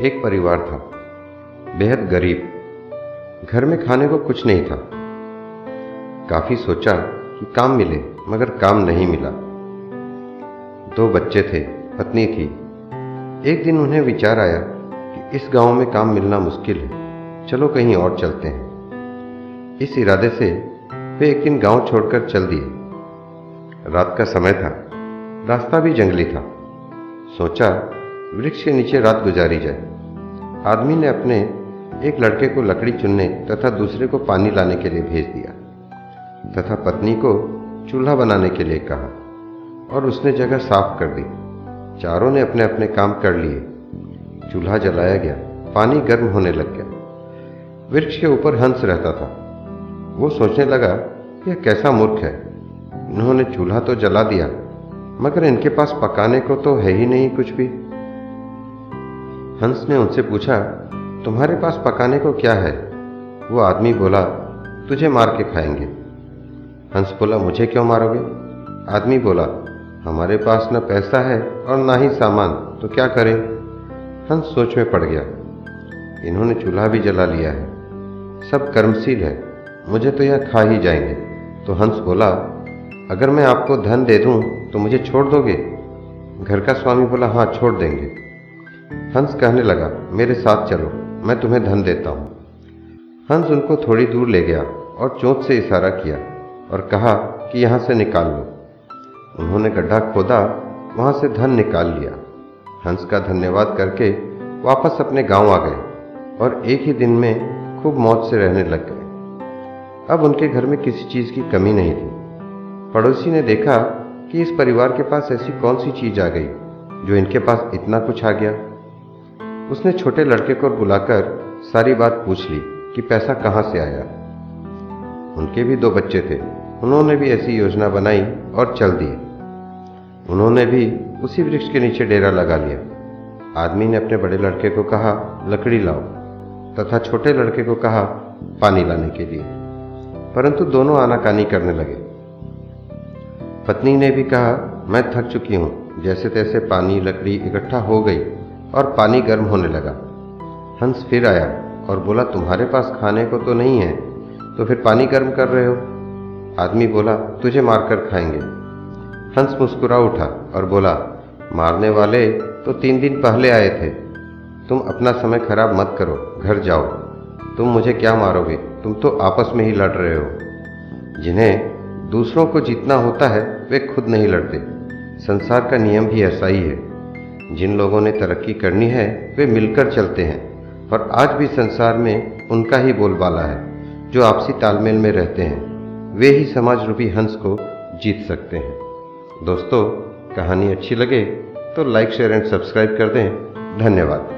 एक परिवार था। बेहद गरीब। घर में खाने को कुछ नहीं था। काफ़ी सोचा कि काम मिले, मगर काम नहीं मिला। दो बच्चे थे, पत्नी थी। एक दिन उन्हें विचार आया कि इस गाँव में काम मिलना मुश्किल है। चलो कहीं और चलते हैं। इस इरादे से वे एक दिन गाँव छोड़कर चल दिए। रात का समय था। रास्ता भी जंगली था। सोचा वृक्ष के नीचे रात गुजारी जाए। आदमी ने अपने एक लड़के को लकड़ी चुनने तथा दूसरे को पानी लाने के लिए भेज दिया, तथा पत्नी को चूल्हा बनाने के लिए कहा और उसने जगह साफ़ कर दी। चारों ने अपने अपने काम कर लिए। चूल्हा जलाया गया। पानी गर्म होने लग गया। वृक्ष के ऊपर हंस रहता था। वो सोचने लगा, यह कैसा मूर्ख है? इन्होंने चूल्हा तो जला दिया, मगर इनके पास पकाने को तो है ही नहीं कुछ भी। हंस ने उनसे पूछा, तुम्हारे पास पकाने को क्या है? वो आदमी बोला, तुझे मार के खाएँगे। हंस बोला, मुझे क्यों मारोगे? आदमी बोला, हमारे पास न पैसा है और ना ही सामान तो क्या करें? हंस सोच में पड़ गया, इन्होंने चूल्हा भी जला लिया है, सब कर्मशील है, मुझे तो यह खा ही जाएँगे। तो हंस बोला, अगर मैं आपको धन दे दूँ तो मुझे छोड़ दोगे? घर का स्वामी बोला हाँ छोड़ देंगे। हंस कहने लगा, मेरे साथ चलो, मैं तुम्हें धन देता हूँ। हंस उनको थोड़ी दूर ले गया और चोंच से इशारा किया और कहा कि यहाँ से निकाल लो। उन्होंने गड्ढा खोदा, वहाँ से धन निकाल लिया। हंस का धन्यवाद करके वापस अपने गाँव आ गए और एक ही दिन में खूब मौज से रहने लग गए। अब उनके घर में किसी चीज़ की कमी नहीं थी। पड़ोसी ने देखा कि इस परिवार के पास ऐसी कौन सी चीज़ आ गई, जो इनके पास इतना कुछ आ गया। उसने छोटे लड़के को बुलाकर सारी बात पूछ ली कि पैसा कहाँ से आया। उनके भी दो बच्चे थे। उन्होंने भी ऐसी योजना बनाई और चल दिए। उन्होंने भी उसी वृक्ष के नीचे डेरा लगा लिया। आदमी ने अपने बड़े लड़के को कहा, लकड़ी लाओ। तथा छोटे लड़के को कहा, पानी लाने के लिए। परंतु दोनों आनाकानी करने लगे। पत्नी ने भी कहा, मैं थक चुकी हूँ। जैसे तैसे पानी, लकड़ी इकट्ठा हो गई। और पानी गर्म होने लगा। हंस फिर आया और बोला, तुम्हारे पास खाने को तो नहीं है तो फिर पानी गर्म कर रहे हो? आदमी बोला, तुझे मारकर खाएँगे। हंस मुस्कुरा उठा और बोला, मारने वाले तो तीन दिन पहले आए थे। तुम अपना समय खराब मत करो, घर जाओ। तुम मुझे क्या मारोगे? तुम तो आपस में ही लड़ रहे हो। जिन्हें दूसरों को जीतना होता है, वे खुद नहीं लड़ते। संसार का नियम भी ऐसा ही है। जिन लोगों ने तरक्की करनी है, वे मिलकर चलते हैं। और आज भी संसार में उनका ही बोलबाला है, जो आपसी तालमेल में रहते हैं। वे ही समाज रूपी हंस को जीत सकते हैं। दोस्तों, कहानी अच्छी लगे तो लाइक, शेयर एंड सब्सक्राइब कर दें। धन्यवाद।